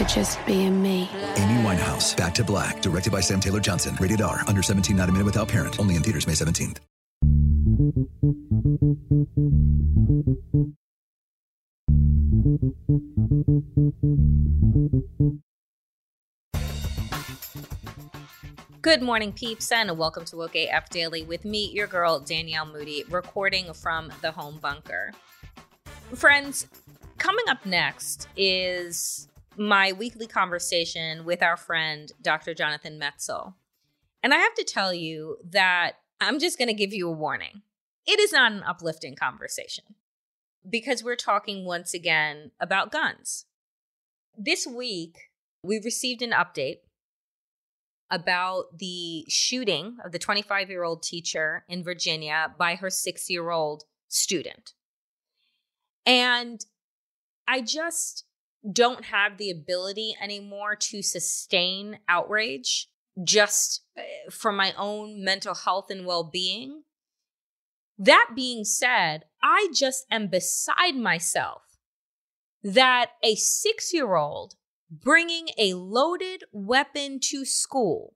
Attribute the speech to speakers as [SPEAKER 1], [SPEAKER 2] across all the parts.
[SPEAKER 1] for just being me.
[SPEAKER 2] Amy Winehouse, Back to Black, directed by Sam Taylor Johnson. Rated R, under 17, not a minute without parent. Only in theaters May 17th.
[SPEAKER 3] Good morning, peeps, and welcome to Woke AF Daily with me, your girl, Danielle Moody, recording from the home bunker. Friends, coming up next is my weekly conversation with our friend, Dr. Jonathan Metzl. And I have to tell you that I'm just going to give you a warning. It is not an uplifting conversation because we're talking once again about guns. This week, we received an update about the shooting of the 25 year old teacher in Virginia by her six year old student. And I just don't have the ability anymore to sustain outrage just uh, for my own mental health and well being. That being said, I just am beside myself that a six year old bringing a loaded weapon to school,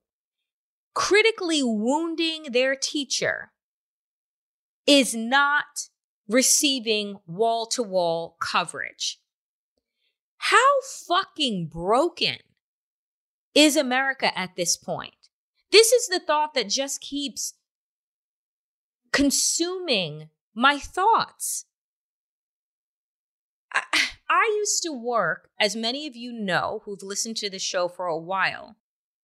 [SPEAKER 3] critically wounding their teacher, is not receiving wall to wall coverage. How fucking broken is America at this point? This is the thought that just keeps consuming my thoughts. I, I used to work, as many of you know who've listened to the show for a while.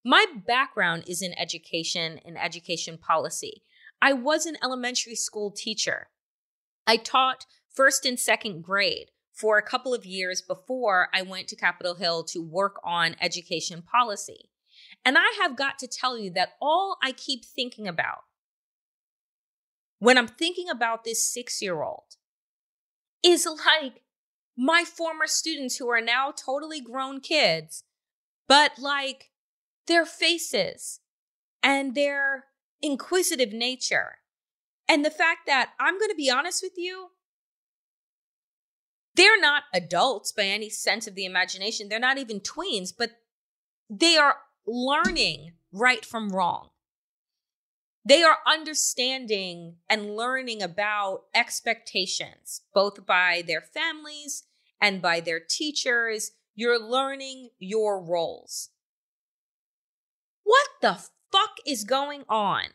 [SPEAKER 3] My background is in education and education policy. I was an elementary school teacher. I taught first and second grade for a couple of years before I went to Capitol Hill to work on education policy. And I have got to tell you that all I keep thinking about when I'm thinking about this six year old is like my former students who are now totally grown kids, but like their faces and their inquisitive nature. And the fact that I'm going to be honest with you, they're not adults by any sense of the imagination. They're not even tweens, but they are learning right from wrong. They are understanding and learning about expectations, both by their families and by their teachers. You're learning your roles. What the fuck is going on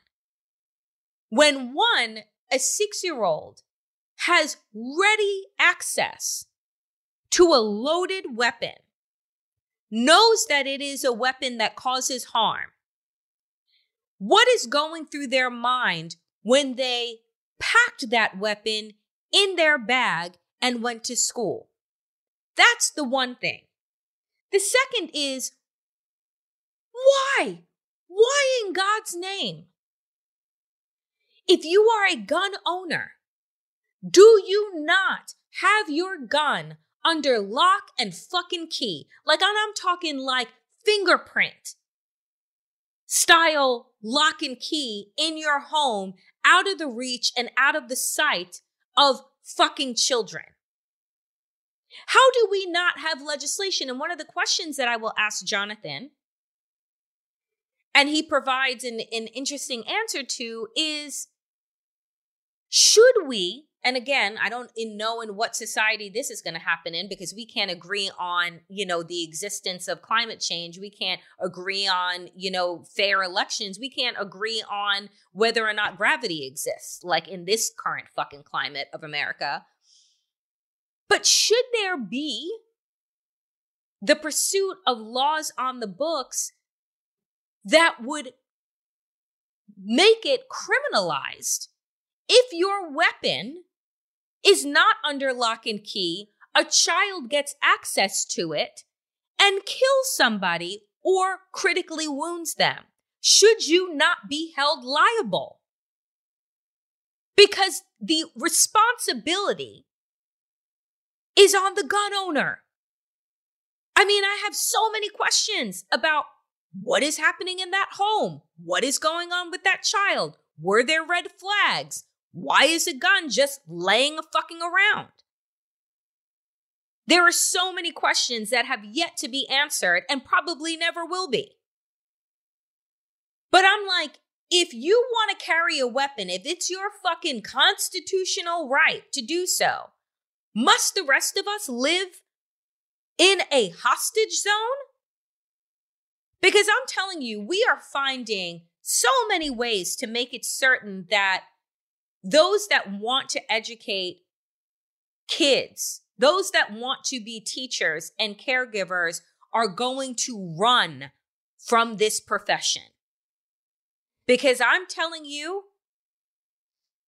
[SPEAKER 3] when one, a six year old, has ready access to a loaded weapon, knows that it is a weapon that causes harm? What is going through their mind when they packed that weapon in their bag and went to school? That's the one thing. The second is why? Why in God's name? If you are a gun owner, do you not have your gun under lock and fucking key? Like, I'm talking like fingerprint style lock and key in your home out of the reach and out of the sight of fucking children. How do we not have legislation? And one of the questions that I will ask Jonathan, and he provides an, an interesting answer to, is should we and again i don't know in what society this is going to happen in because we can't agree on you know the existence of climate change. We can't agree on you know fair elections. We can't agree on whether or not gravity exists like in this current fucking climate of america. But should there be the pursuit of laws on the books that would make it criminalized? If your weapon is not under lock and key, a child gets access to it and kills somebody or critically wounds them, should you not be held liable? Because the responsibility is on the gun owner. I mean, I have so many questions about what is happening in that home? What is going on with that child? Were there red flags? Why is a gun just laying fucking around? There are so many questions that have yet to be answered and probably never will be. But I'm like, if you want to carry a weapon, if it's your fucking constitutional right to do so, must the rest of us live in a hostage zone? Because I'm telling you, we are finding so many ways to make it certain that those that want to educate kids, those that want to be teachers and caregivers are going to run from this profession. Because I'm telling you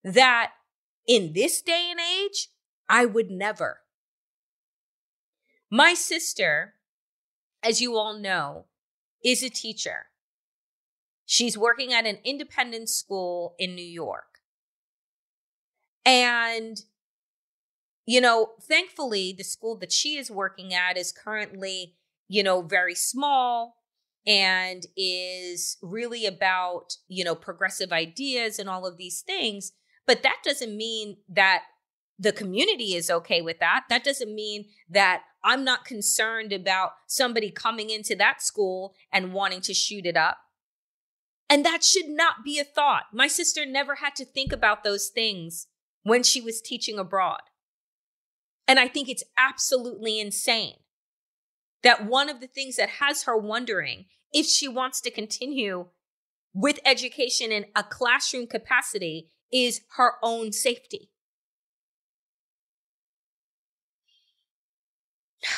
[SPEAKER 3] that in this day and age, I would never. My sister, as you all know, is a teacher. She's working at an independent school in New York. And, you know, thankfully, the school that she is working at is currently, you know, very small and is really about, you know, progressive ideas and all of these things. But that doesn't mean that the community is okay with that. That doesn't mean that I'm not concerned about somebody coming into that school and wanting to shoot it up. And that should not be a thought. My sister never had to think about those things when she was teaching abroad. And I think it's absolutely insane that one of the things that has her wondering if she wants to continue with education in a classroom capacity is her own safety.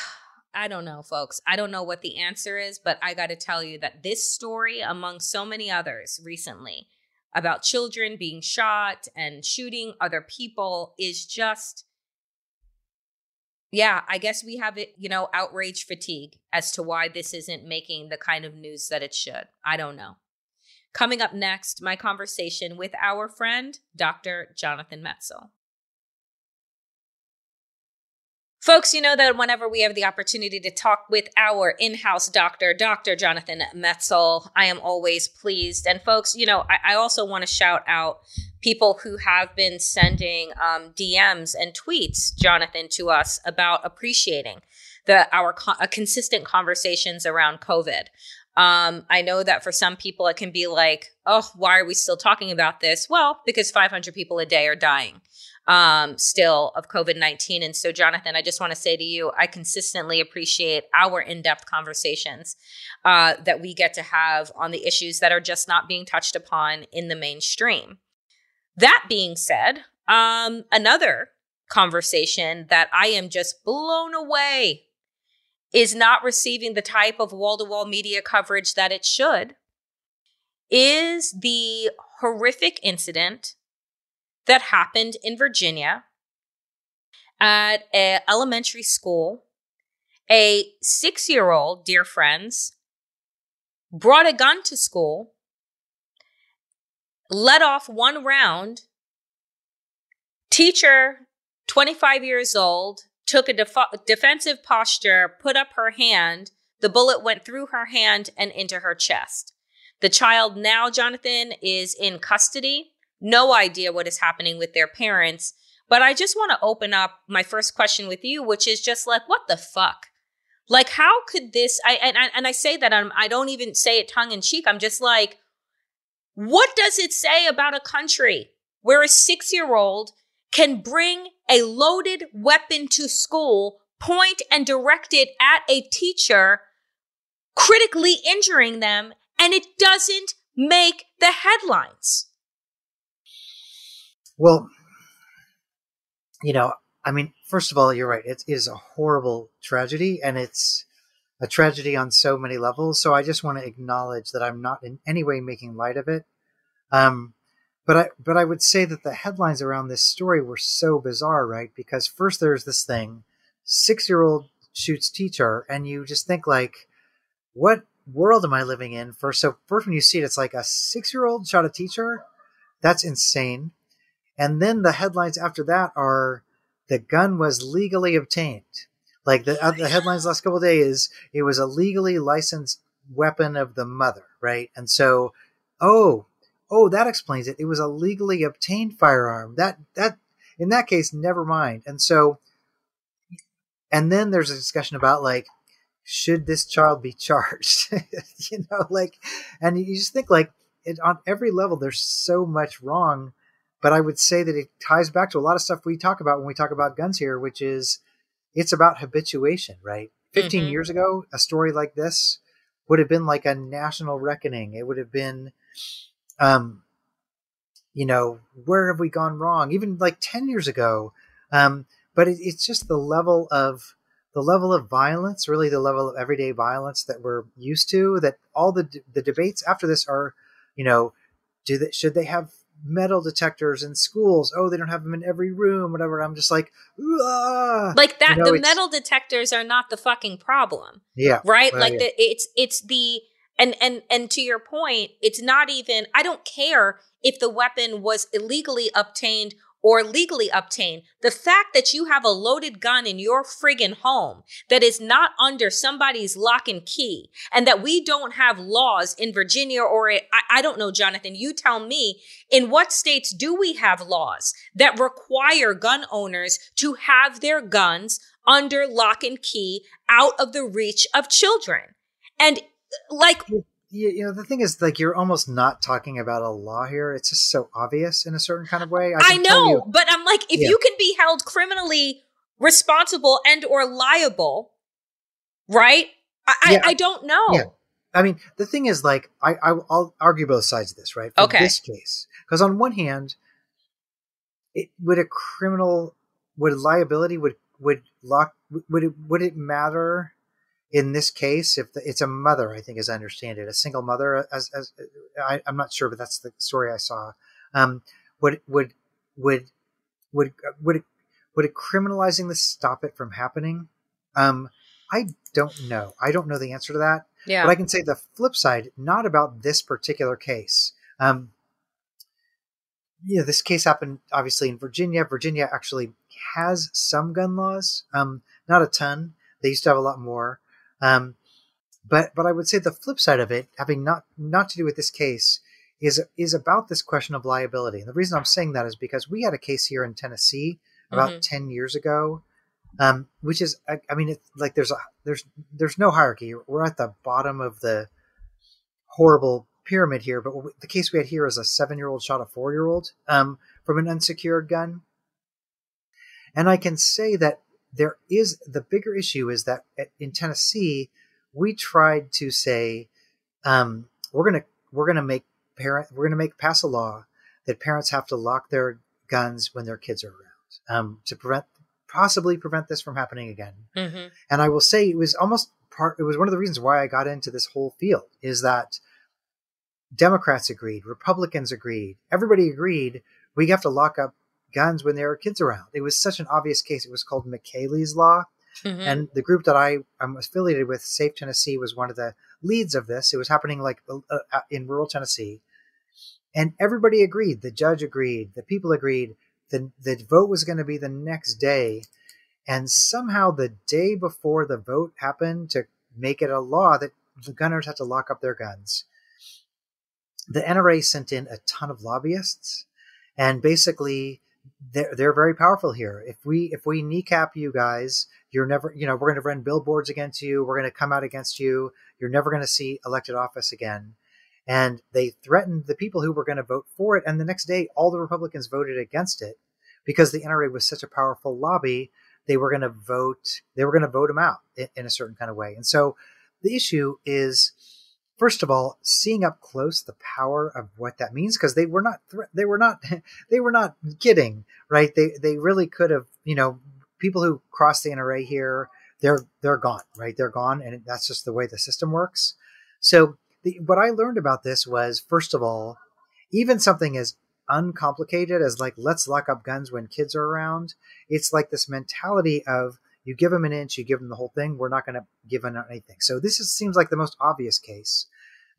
[SPEAKER 3] I don't know, folks. I don't know what the answer is, but I got to tell you that this story, among so many others recently, about children being shot and shooting other people is just yeah, I guess we have it, you know, outrage fatigue as to why this isn't making the kind of news that it should. I don't know. Coming up next, my conversation with our friend, Dr. Jonathan Metzl. Folks, you know that whenever we have the opportunity to talk with our in house doctor, Dr. Jonathan Metzl, I am always pleased. And folks, you know, I, I also want to shout out people who have been sending um, DMs and tweets, Jonathan, to us about appreciating the our co- uh, consistent conversations around COVID. Um, I know that for some people it can be like, oh, why are we still talking about this? Well, because 500 people a day are dying um, still of COVID 19. And so, Jonathan, I just want to say to you, I consistently appreciate our in depth conversations uh, that we get to have on the issues that are just not being touched upon in the mainstream. That being said, um, another conversation that I am just blown away is not receiving the type of wall to wall media coverage that it should is the horrific incident that happened in Virginia at an elementary school. A six year old, dear friends, brought a gun to school, let off one round. Teacher, 25 years old, took a def- defensive posture, put up her hand. The bullet went through her hand and into her chest. The child now, Jonathan, is in custody. No idea what is happening with their parents. But I just want to open up my first question with you, which is just like, what the fuck? Like, how could this? I and, and I say that I'm, I don't even say it tongue in cheek. I'm just like, what does it say about a country where a six year old can bring a loaded weapon to school, point and direct it at a teacher, critically injuring them, and it doesn't make the headlines?
[SPEAKER 4] Well, you know, I mean, first of all, you're right. It is a horrible tragedy, and it's a tragedy on so many levels. So I just want to acknowledge that I'm not in any way making light of it. Um, but I but I would say that the headlines around this story were so bizarre, right? Because first there's this thing, six year old shoots teacher, and you just think like, what world am I living in? First, so first when you see it, it's like a six year old shot a teacher. That's insane. And then the headlines after that are the gun was legally obtained. Like the, uh, the headlines last couple days, it was a legally licensed weapon of the mother, right? And so, oh, oh, that explains it. It was a legally obtained firearm. That that in that case, never mind. And so, and then there's a discussion about like, should this child be charged? you know, like, and you just think like, it, on every level, there's so much wrong but I would say that it ties back to a lot of stuff we talk about when we talk about guns here, which is it's about habituation, right? 15 mm-hmm. years ago, a story like this would have been like a national reckoning. It would have been, um, you know, where have we gone wrong? Even like 10 years ago. Um, but it, it's just the level of, the level of violence, really the level of everyday violence that we're used to, that all the, the debates after this are, you know, do that, should they have metal detectors in schools. Oh, they don't have them in every room, whatever. I'm just like,
[SPEAKER 3] like that. You know, the metal detectors are not the fucking problem.
[SPEAKER 4] Yeah,
[SPEAKER 3] right. Well, like yeah. the it's it's the and and and to your point, it's not even. I don't care if the weapon was illegally obtained or legally obtain, The fact that you have a loaded gun in your friggin' home that is not under somebody's lock and key and that we don't have laws in Virginia or I, I don't know, Jonathan, you tell me in what states do we have laws that require gun owners to have their guns under lock and key out of the reach of children? And like
[SPEAKER 4] you, know the thing is like you're almost not talking about a law here. It's just so obvious in a certain kind of way.
[SPEAKER 3] I, I know you, but i'm like if yeah. you can be held criminally responsible and or liable right? I yeah. I, I, don't know.
[SPEAKER 4] Yeah. I mean the thing is like i, I will argue both sides of this right?
[SPEAKER 3] For okay.
[SPEAKER 4] this case because on one hand it would a criminal would liability would would lock would it would it matter in this case, if the, it's a mother, I think, as I understand it, a single mother, as, as I, am not sure, but that's the story I saw. Um, would would would would would it, would it criminalizing this stop it from happening? Um, I don't know. I don't know the answer to that.
[SPEAKER 3] Yeah.
[SPEAKER 4] But I can say the flip side, not about this particular case. Um, yeah, this case happened obviously in Virginia. Virginia actually has some gun laws, um, not a ton. They used to have a lot more. Um, but but I would say the flip side of it, having not not to do with this case, is is about this question of liability. And the reason I'm saying that is because we had a case here in Tennessee about mm-hmm. ten years ago, um, which is I, I mean, it's like there's a there's there's no hierarchy. We're at the bottom of the horrible pyramid here. But the case we had here is a seven year old shot a four year old um, from an unsecured gun. And I can say that there is the bigger issue is that in Tennessee we tried to say um, we're gonna we're gonna make parent we're gonna make pass a law that parents have to lock their guns when their kids are around um, to prevent possibly prevent this from happening again. Mm-hmm. And I will say it was almost part. It was one of the reasons why I got into this whole field is that Democrats agreed, Republicans agreed, everybody agreed we have to lock up guns when there are kids around. It was such an obvious case. It was called MaKayla's Law. Mm-hmm. And the group that I am affiliated with, Safe Tennessee, was one of the leads of this. It was happening like uh, in rural Tennessee. And everybody agreed. The judge agreed. The people agreed. The, the vote was going to be the next day. And somehow the day before the vote happened to make it a law that the gunners had to lock up their guns. the NRA sent in a ton of lobbyists, and basically they're they're very powerful here. If we if we kneecap you guys, you're never you know we're going to run billboards against you. We're going to come out against you. You're never going to see elected office again. And they threatened the people who were going to vote for it. And the next day, all the Republicans voted against it because the NRA was such a powerful lobby. They were going to vote. They were going to vote them out in, in a certain kind of way. And so the issue is first of all seeing up close the power of what that means because they were not they were not they were not kidding right they they really could have you know people who cross the NRA here they're they're gone right they're gone and that's just the way the system works so the, what I learned about this was first of all even something as uncomplicated as like let's lock up guns when kids are around it's like this mentality of you give them an inch, you give them the whole thing. We're not going to give them anything. So this is, seems like the most obvious case.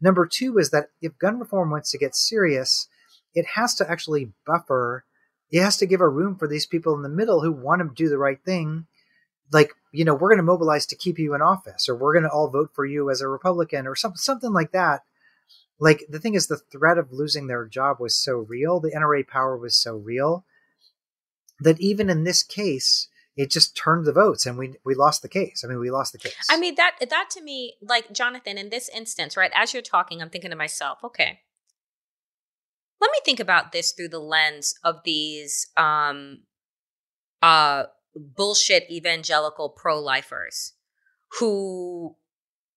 [SPEAKER 4] Number two is that if gun reform wants to get serious, it has to actually buffer. It has to give a room for these people in the middle who want to do the right thing. Like, you know, we're going to mobilize to keep you in office, or we're going to all vote for you as a Republican, or some, something like that. Like, the thing is, the threat of losing their job was so real, the NRA power was so real, that even in this case, it just turned the votes and we we lost the case. I mean, we lost the case.
[SPEAKER 3] I mean that that to me, like Jonathan, in this instance, right? As you're talking, I'm thinking to myself, okay, let me think about this through the lens of these um uh bullshit evangelical pro-lifers who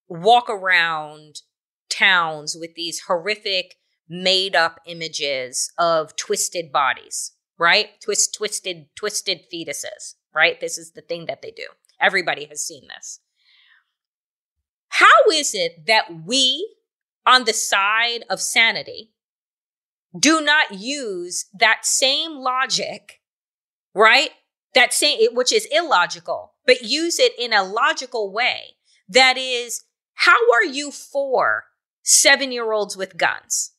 [SPEAKER 3] walk around towns with these horrific made up images of twisted bodies right twist twisted twisted fetuses right? This is the thing that they do. Everybody has seen this. How is it that we, on the side of sanity, do not use that same logic, right? That same, which is illogical, but use it in a logical way. That is, how are you for seven year olds with guns?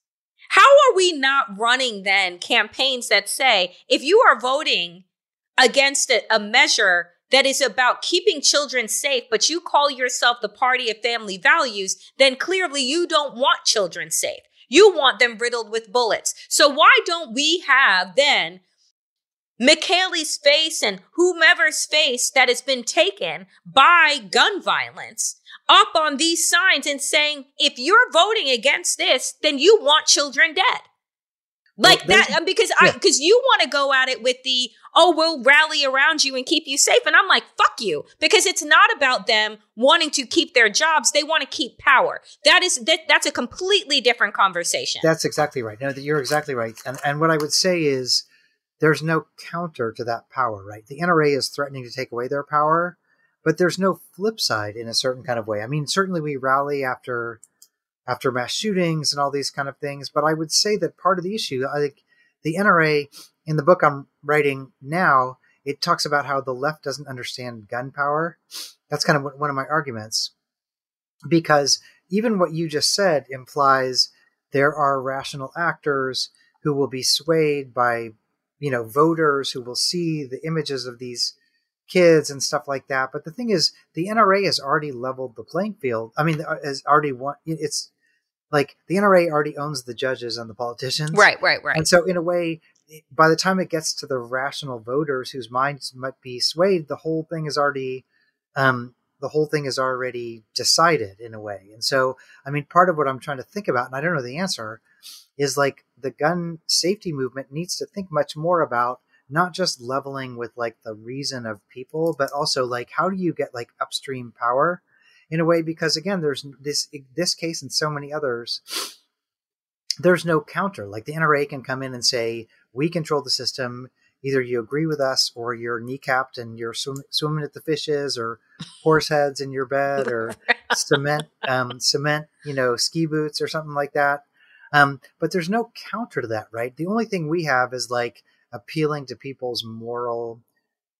[SPEAKER 3] How are we not running then campaigns that say, if you are voting against a, a measure that is about keeping children safe, but you call yourself the party of family values, then clearly you don't want children safe. You want them riddled with bullets. So why don't we have then MaKayla's face and whomever's face that has been taken by gun violence up on these signs and saying, if you're voting against this, then you want children dead. Like well, that, um, because yeah. I, because you want to go at it with the, oh, we'll rally around you and keep you safe. And I'm like, fuck you. Because it's not about them wanting to keep their jobs. They want to keep power. That is, that, that's a completely different conversation.
[SPEAKER 4] That's exactly right. No, you're exactly right. And, and what I would say is there's no counter to that power, right? The NRA is threatening to take away their power, but there's no flip side in a certain kind of way. I mean, certainly we rally after, after mass shootings and all these kind of things. But I would say that part of the issue, I think the NRA in the book I'm writing now, it talks about how the left doesn't understand gun power. That's kind of one of my arguments. Because even what you just said implies there are rational actors who will be swayed by, you know, voters who will see the images of these kids and stuff like that. But the thing is, the NRA has already leveled the playing field. I mean, uh, has already won. It's like the NRA already owns the judges and the politicians.
[SPEAKER 3] Right, right, right.
[SPEAKER 4] And so, in a way, by the time it gets to the rational voters whose minds might be swayed, the whole thing is already, um, the whole thing is already decided in a way. And so, I mean, part of what I'm trying to think about, and I don't know the answer, is like the gun safety movement needs to think much more about not just leveling with like the reason of people, but also like how do you get like upstream power in a way? Because again, there's this this case and so many others. There's no counter. Like the NRA can come in and say, we control the system. Either you agree with us or you're kneecapped and you're swim, swimming at the fishes or horse heads in your bed or cement, um, cement, you know, ski boots or something like that. Um, but there's no counter to that, right? The only thing we have is like appealing to people's moral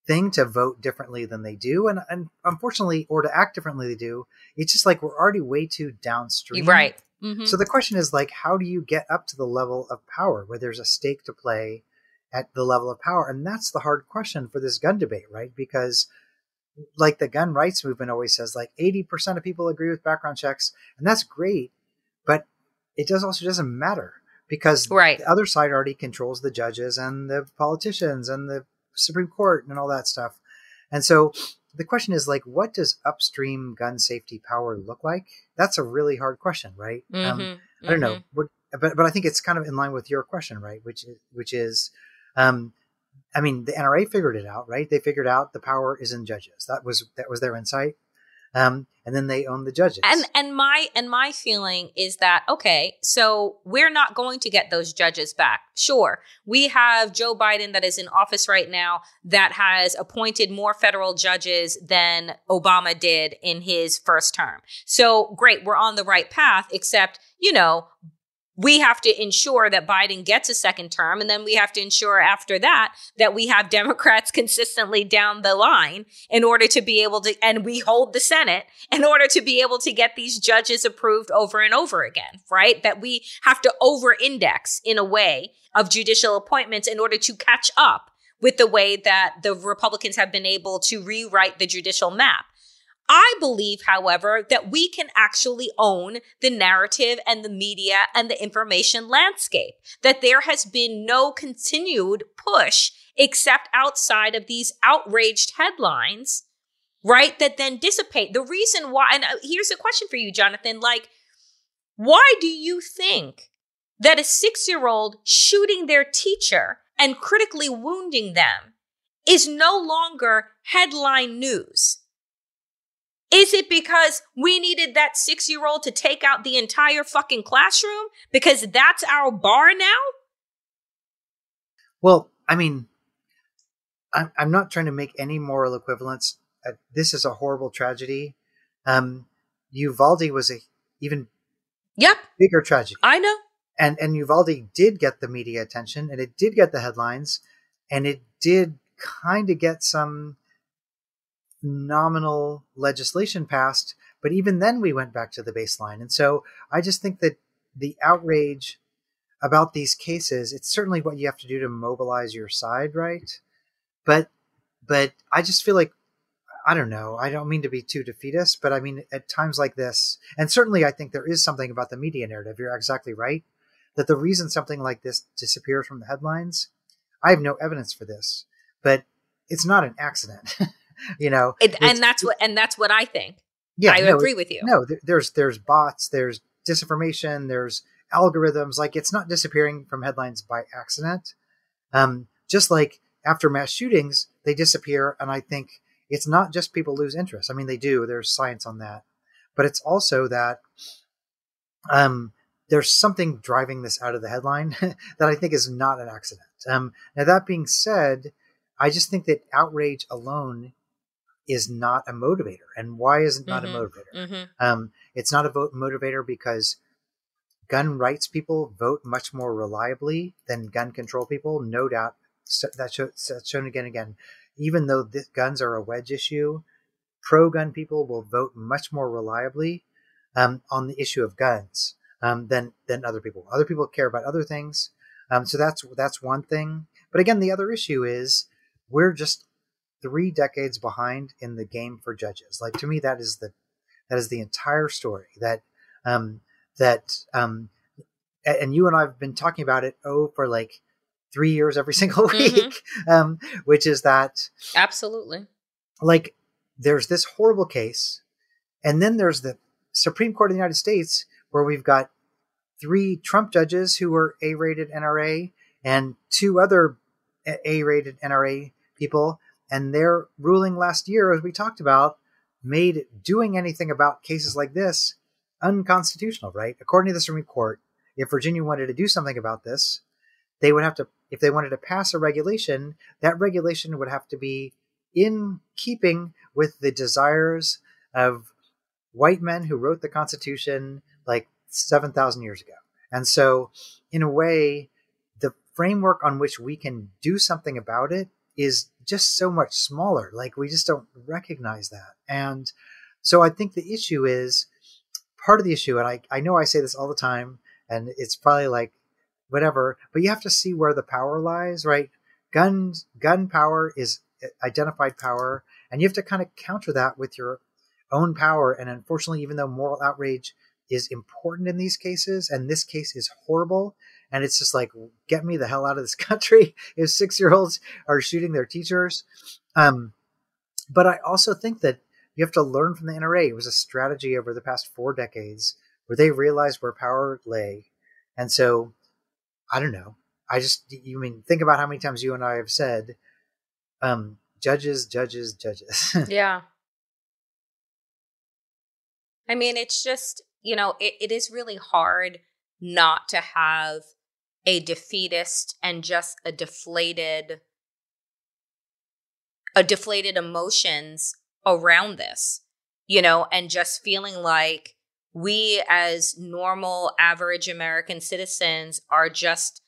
[SPEAKER 4] thing to vote differently than they do. And, and unfortunately, or to act differently they do, it's just like we're already way too downstream.
[SPEAKER 3] Right.
[SPEAKER 4] Mm-hmm. So the question is like, how do you get up to the level of power where there's a stake to play at the level of power? And that's the hard question for this gun debate, right? Because like the gun rights movement always says, like 80% of people agree with background checks, and that's great. But it does also doesn't matter because
[SPEAKER 3] Right.
[SPEAKER 4] the other side already controls the judges and the politicians and the Supreme Court and all that stuff. And so the question is like, what does upstream gun safety power look like? That's a really hard question, right? Um,
[SPEAKER 3] Mhm,
[SPEAKER 4] I don't know,
[SPEAKER 3] mhm.
[SPEAKER 4] what, but but I think it's kind of in line with your question, right? Which is, which is, um, I mean, the NRA figured it out, right? They figured out the power is in judges. That was that was their insight, um, and then they own the judges.
[SPEAKER 3] And and my and my feeling is that okay, so we're not going to get those judges back. Sure, we have Joe Biden that is in office right now that has appointed more federal judges than Obama did in his first term. So great, we're on the right path. Except you know. We have to ensure that Biden gets a second term, and then we have to ensure after that that we have Democrats consistently down the line in order to be able to, and we hold the Senate in order to be able to get these judges approved over and over again, right? That we have to over index in a way of judicial appointments in order to catch up with the way that the Republicans have been able to rewrite the judicial map. I believe, however, that we can actually own the narrative and the media and the information landscape, that there has been no continued push except outside of these outraged headlines right? That then dissipate. The reason why, and uh, here's a question for you, Jonathan like, why do you think that a six year old shooting their teacher and critically wounding them is no longer headline news? Is it because we needed that six year old to take out the entire fucking classroom because that's our bar now?
[SPEAKER 4] Well, I mean, I'm, I'm not trying to make any moral equivalence. Uh, this is a horrible tragedy. Um, Uvalde was a even
[SPEAKER 3] Yep,
[SPEAKER 4] bigger tragedy,
[SPEAKER 3] I know.
[SPEAKER 4] and and Uvalde did get the media attention, and it did get the headlines, and it did kind of get some nominal legislation passed. But even then, we went back to the baseline, and so I just think that the outrage about these cases it's certainly what you have to do to mobilize your side right but but i just feel like i don't know i don't mean to be too defeatist but i mean at times like this and certainly i think there is something about the media narrative you're exactly right that the reason something like this disappears from the headlines i have no evidence for this but it's not an accident you know
[SPEAKER 3] It, and that's what and that's what I think.
[SPEAKER 4] yeah
[SPEAKER 3] I
[SPEAKER 4] no,
[SPEAKER 3] agree with you.
[SPEAKER 4] no there's there's bots there's disinformation there's algorithms. Like it's not disappearing from headlines by accident. Um, just like after mass shootings they disappear and i think it's not just people lose interest. I mean they do there's science on that. But it's also that um, there's something driving this out of the headline that i think is not an accident. Um, now that being said i just think that outrage alone is not a motivator and why is it not
[SPEAKER 3] Mhm.
[SPEAKER 4] a motivator
[SPEAKER 3] Mm-hmm.
[SPEAKER 4] um, it's not a vote motivator because gun rights people vote much more reliably than gun control people. No doubt. So that's shown again and again. Even though this, guns are a wedge issue, pro gun people will vote much more reliably um, on the issue of guns um, than than other people. Other people care about other things. Um, so that's that's one thing. But again, the other issue is we're just three decades behind in the game for judges. Like to me, that is the that is the entire story. That um, that um, and you and I have been talking about it oh for like three years every single
[SPEAKER 3] Mhm.
[SPEAKER 4] week, um, which is that
[SPEAKER 3] Absolutely.
[SPEAKER 4] like there's this horrible case, and then there's the Supreme Court of the United States where we've got three Trump judges who were A-rated NRA and two other A-rated NRA people, and their ruling last year, as we talked about, made doing anything about cases like this unconstitutional. Right? According to the Supreme Court, if Virginia wanted to do something about this, they would have to, if they wanted to pass a regulation, that regulation would have to be in keeping with the desires of white men who wrote the Constitution like 7,000 years ago. And so, in a way, the framework on which we can do something about it is just so much smaller. Like, we just don't recognize that. And so, I think the issue is part of the issue, and I, I know I say this all the time, and it's probably like whatever, but you have to see where the power lies, right? Guns, gun power is eh, identified power, and you have to kind of counter that with your own power. And unfortunately, even though moral outrage is important in these cases, and this case is horrible. And it's just like, get me the hell out of this country if six year olds are shooting their teachers. Um, but I also think that you have to learn from the NRA. It was a strategy over the past four decades where they realized where power lay. And so, I don't know. I just, you mean, think about how many times you and I have said, um, judges, judges, judges.
[SPEAKER 3] yeah. I mean, it's just, you know, it, it is really hard not to have a defeatist and just a deflated a deflated emotions around this you know and just feeling like we as normal average american citizens are just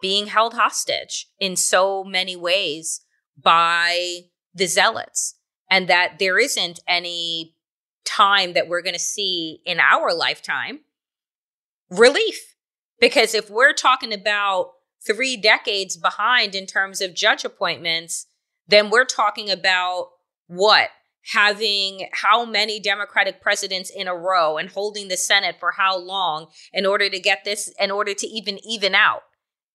[SPEAKER 3] being held hostage in so many ways by the zealots and that there isn't any time that we're going to see in our lifetime relief because if we're talking about three decades behind in terms of judge appointments, then we're talking about what? Having how many Democratic presidents in a row and holding the Senate for how long in order to get this, in order to even even out.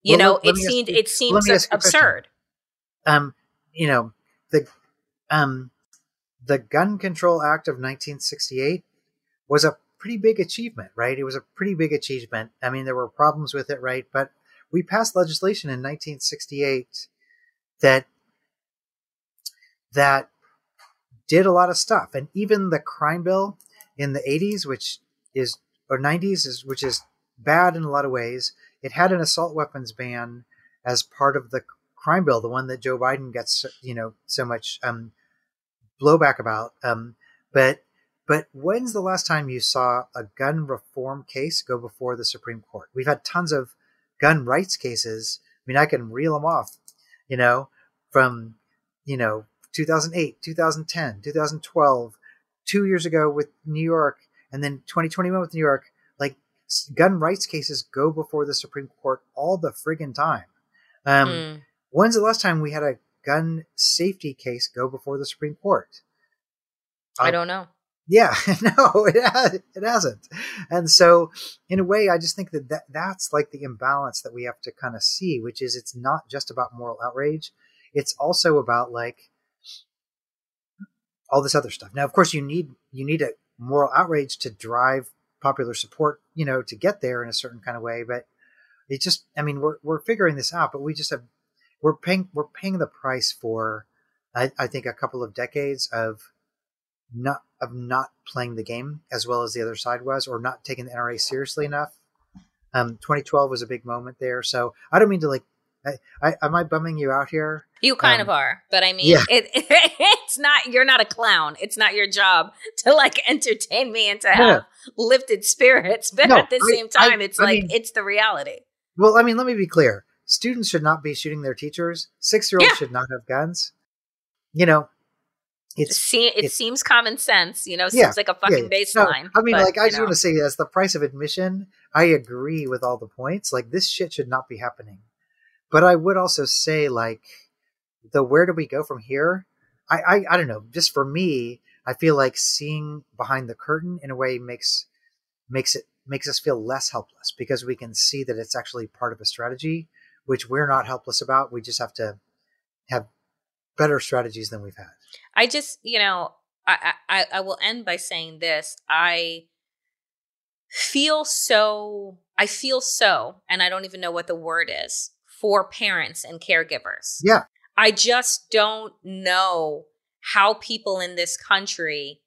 [SPEAKER 3] You
[SPEAKER 4] Well,
[SPEAKER 3] know,
[SPEAKER 4] let- let
[SPEAKER 3] it
[SPEAKER 4] me
[SPEAKER 3] seemed
[SPEAKER 4] you-
[SPEAKER 3] it seems
[SPEAKER 4] let me ask you a question.
[SPEAKER 3] absurd.
[SPEAKER 4] um, you know, the um, the Gun Control Act of 1968 was a pretty big achievement, right? It was a pretty big achievement. I mean, there were problems with it, right? But we passed legislation in 1968 that that did a lot of stuff, and even the crime bill in the 80s, which is or 90s, is which is bad in a lot of ways. It had an assault weapons ban as part of the crime bill, the one that Joe Biden gets, you know, so much um, blowback about. Um, but but when's the last time you saw a gun reform case go before the Supreme Court? We've had tons of gun rights cases. I mean, I can reel them off, you know, from you know 2008, 2010, 2012, two years ago with New York, and then 2021 with New York. Like gun rights cases go before the Supreme Court all the friggin' time. Um,
[SPEAKER 3] Mm.
[SPEAKER 4] When's the last time we had a gun safety case go before the Supreme Court?
[SPEAKER 3] I
[SPEAKER 4] Uh,
[SPEAKER 3] don't know.
[SPEAKER 4] Yeah, no, it has, it hasn't. And so, in a way, I just think that, that that's like the imbalance that we have to kind of see, which is it's not just about moral outrage; it's also about like all this other stuff. Now, of course, you need you need a moral outrage to drive popular support, you know, to get there in a certain kind of way. But it just, I mean, we're we're figuring this out, but we just have we're paying we're paying the price for, I, I think, a couple of decades of not of not playing the game as well as the other side was, or not taking the NRA seriously enough. Um, 2012 was a big moment there, so I don't mean to like. I, I, am I bumming you out here?
[SPEAKER 3] You kind
[SPEAKER 4] Um,
[SPEAKER 3] of are, but I mean,
[SPEAKER 4] yeah.
[SPEAKER 3] it, it's not. You're not a clown. It's not your job to like entertain me and to
[SPEAKER 4] No.
[SPEAKER 3] have lifted spirits. But
[SPEAKER 4] No,
[SPEAKER 3] at the
[SPEAKER 4] I-
[SPEAKER 3] same time,
[SPEAKER 4] I-
[SPEAKER 3] it's like
[SPEAKER 4] mean-
[SPEAKER 3] it's the reality.
[SPEAKER 4] Well, I mean, let me be clear. Students should not be shooting their teachers. Six year olds
[SPEAKER 3] Yeah.
[SPEAKER 4] should not have guns. You know, it's
[SPEAKER 3] See, it
[SPEAKER 4] it's-
[SPEAKER 3] seems common sense. You know,
[SPEAKER 4] Yeah,
[SPEAKER 3] seems like a fucking
[SPEAKER 4] yeah.
[SPEAKER 3] baseline.
[SPEAKER 4] No, I mean,
[SPEAKER 3] but,
[SPEAKER 4] like, I just
[SPEAKER 3] know.
[SPEAKER 4] want to say, as the price of admission, I agree with all the points. Like, this shit should not be happening. But I would also say, like, the where do we go from here? I, I, I don't know. Just for me, I feel like seeing behind the curtain in a way makes makes it makes us feel less helpless because we can see that it's actually part of a strategy, which we're not helpless about. We just have to have better strategies than we've had.
[SPEAKER 3] I just, you know, I, I, I will end by saying this. I feel so, I feel so, and I don't even know what the word is for parents and caregivers.
[SPEAKER 4] Yeah.
[SPEAKER 3] I just don't know how people in this country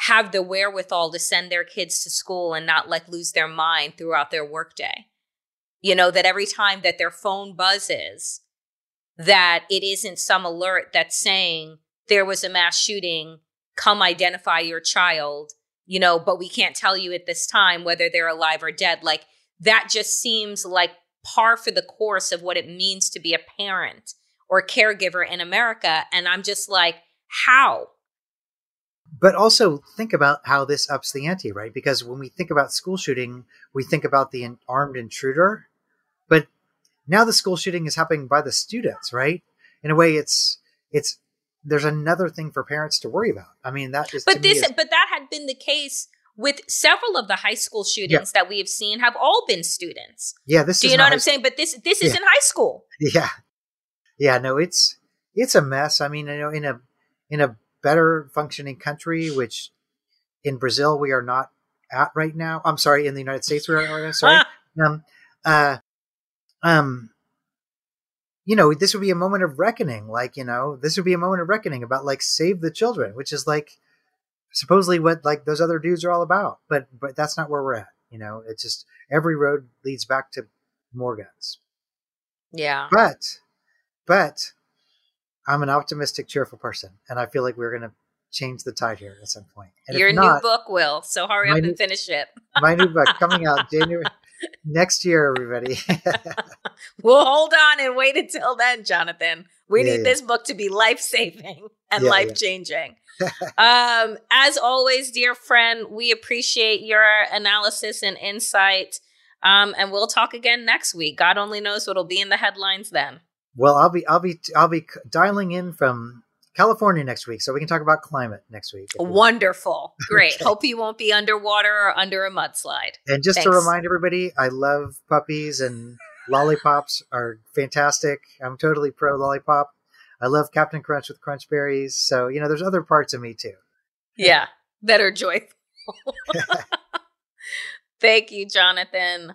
[SPEAKER 3] have the wherewithal to send their kids to school and not like lose their mind throughout their workday. You know, that every time that their phone buzzes, that it isn't some alert that's saying there was a mass shooting, come identify your child, you know, but we can't tell you at this time whether they're alive or dead. Like that just seems like par for the course of what it means to be a parent or caregiver in America. And I'm just like, how?
[SPEAKER 4] but also think about how this ups the ante, right? Because when we think about school shooting, we think about the armed intruder, but now the school shooting is happening by the students, right? In a way, it's it's there's another thing for parents to worry about. I mean, that is to
[SPEAKER 3] But this,
[SPEAKER 4] is-
[SPEAKER 3] but that had been the case with several of the high school shootings that we have seen have all been students.
[SPEAKER 4] Yeah, this
[SPEAKER 3] Do
[SPEAKER 4] is
[SPEAKER 3] you know what I'm saying? But this this is
[SPEAKER 4] Yeah.
[SPEAKER 3] in high school.
[SPEAKER 4] Yeah, yeah. No, it's it's a mess. I mean, you know, in a in a better functioning country, which in Brazil we are not at right now. I'm sorry, in the United States we are. Sorry. um, uh, um, you know, this would be a moment of reckoning. Like, you know, this would be a moment of reckoning about like save the children, which is like supposedly what like those other dudes are all about. But but that's not where we're at. You know, it's just every road leads back to more guns.
[SPEAKER 3] Yeah.
[SPEAKER 4] But, but I'm an optimistic, cheerful person, and I feel like we're going to change the tide here at some point. And
[SPEAKER 3] Your
[SPEAKER 4] if
[SPEAKER 3] new book will. So hurry up
[SPEAKER 4] new-
[SPEAKER 3] and finish it.
[SPEAKER 4] my new book coming out January next year, everybody.
[SPEAKER 3] We'll hold on and wait until then, Jonathan. We
[SPEAKER 4] Yeah,
[SPEAKER 3] need
[SPEAKER 4] yeah.
[SPEAKER 3] this book to be life saving and
[SPEAKER 4] Yeah,
[SPEAKER 3] life changing. um, as always, dear friend, we appreciate your analysis and insight. Um, and we'll talk again next week. God only knows what'll be in the headlines then.
[SPEAKER 4] well, I'll be, I'll be, I'll be dialing in from California next week, so we can talk about climate next week.
[SPEAKER 3] Wonderful. Great.
[SPEAKER 4] Okay.
[SPEAKER 3] Hope you won't be underwater or under a mudslide.
[SPEAKER 4] And just to remind everybody, I love puppies and lollipops are fantastic. I'm totally pro lollipop. I love Captain Crunch with Crunch Berries. So, you know, there's other parts of me too.
[SPEAKER 3] Yeah, that are joyful. Thank you, Jonathan.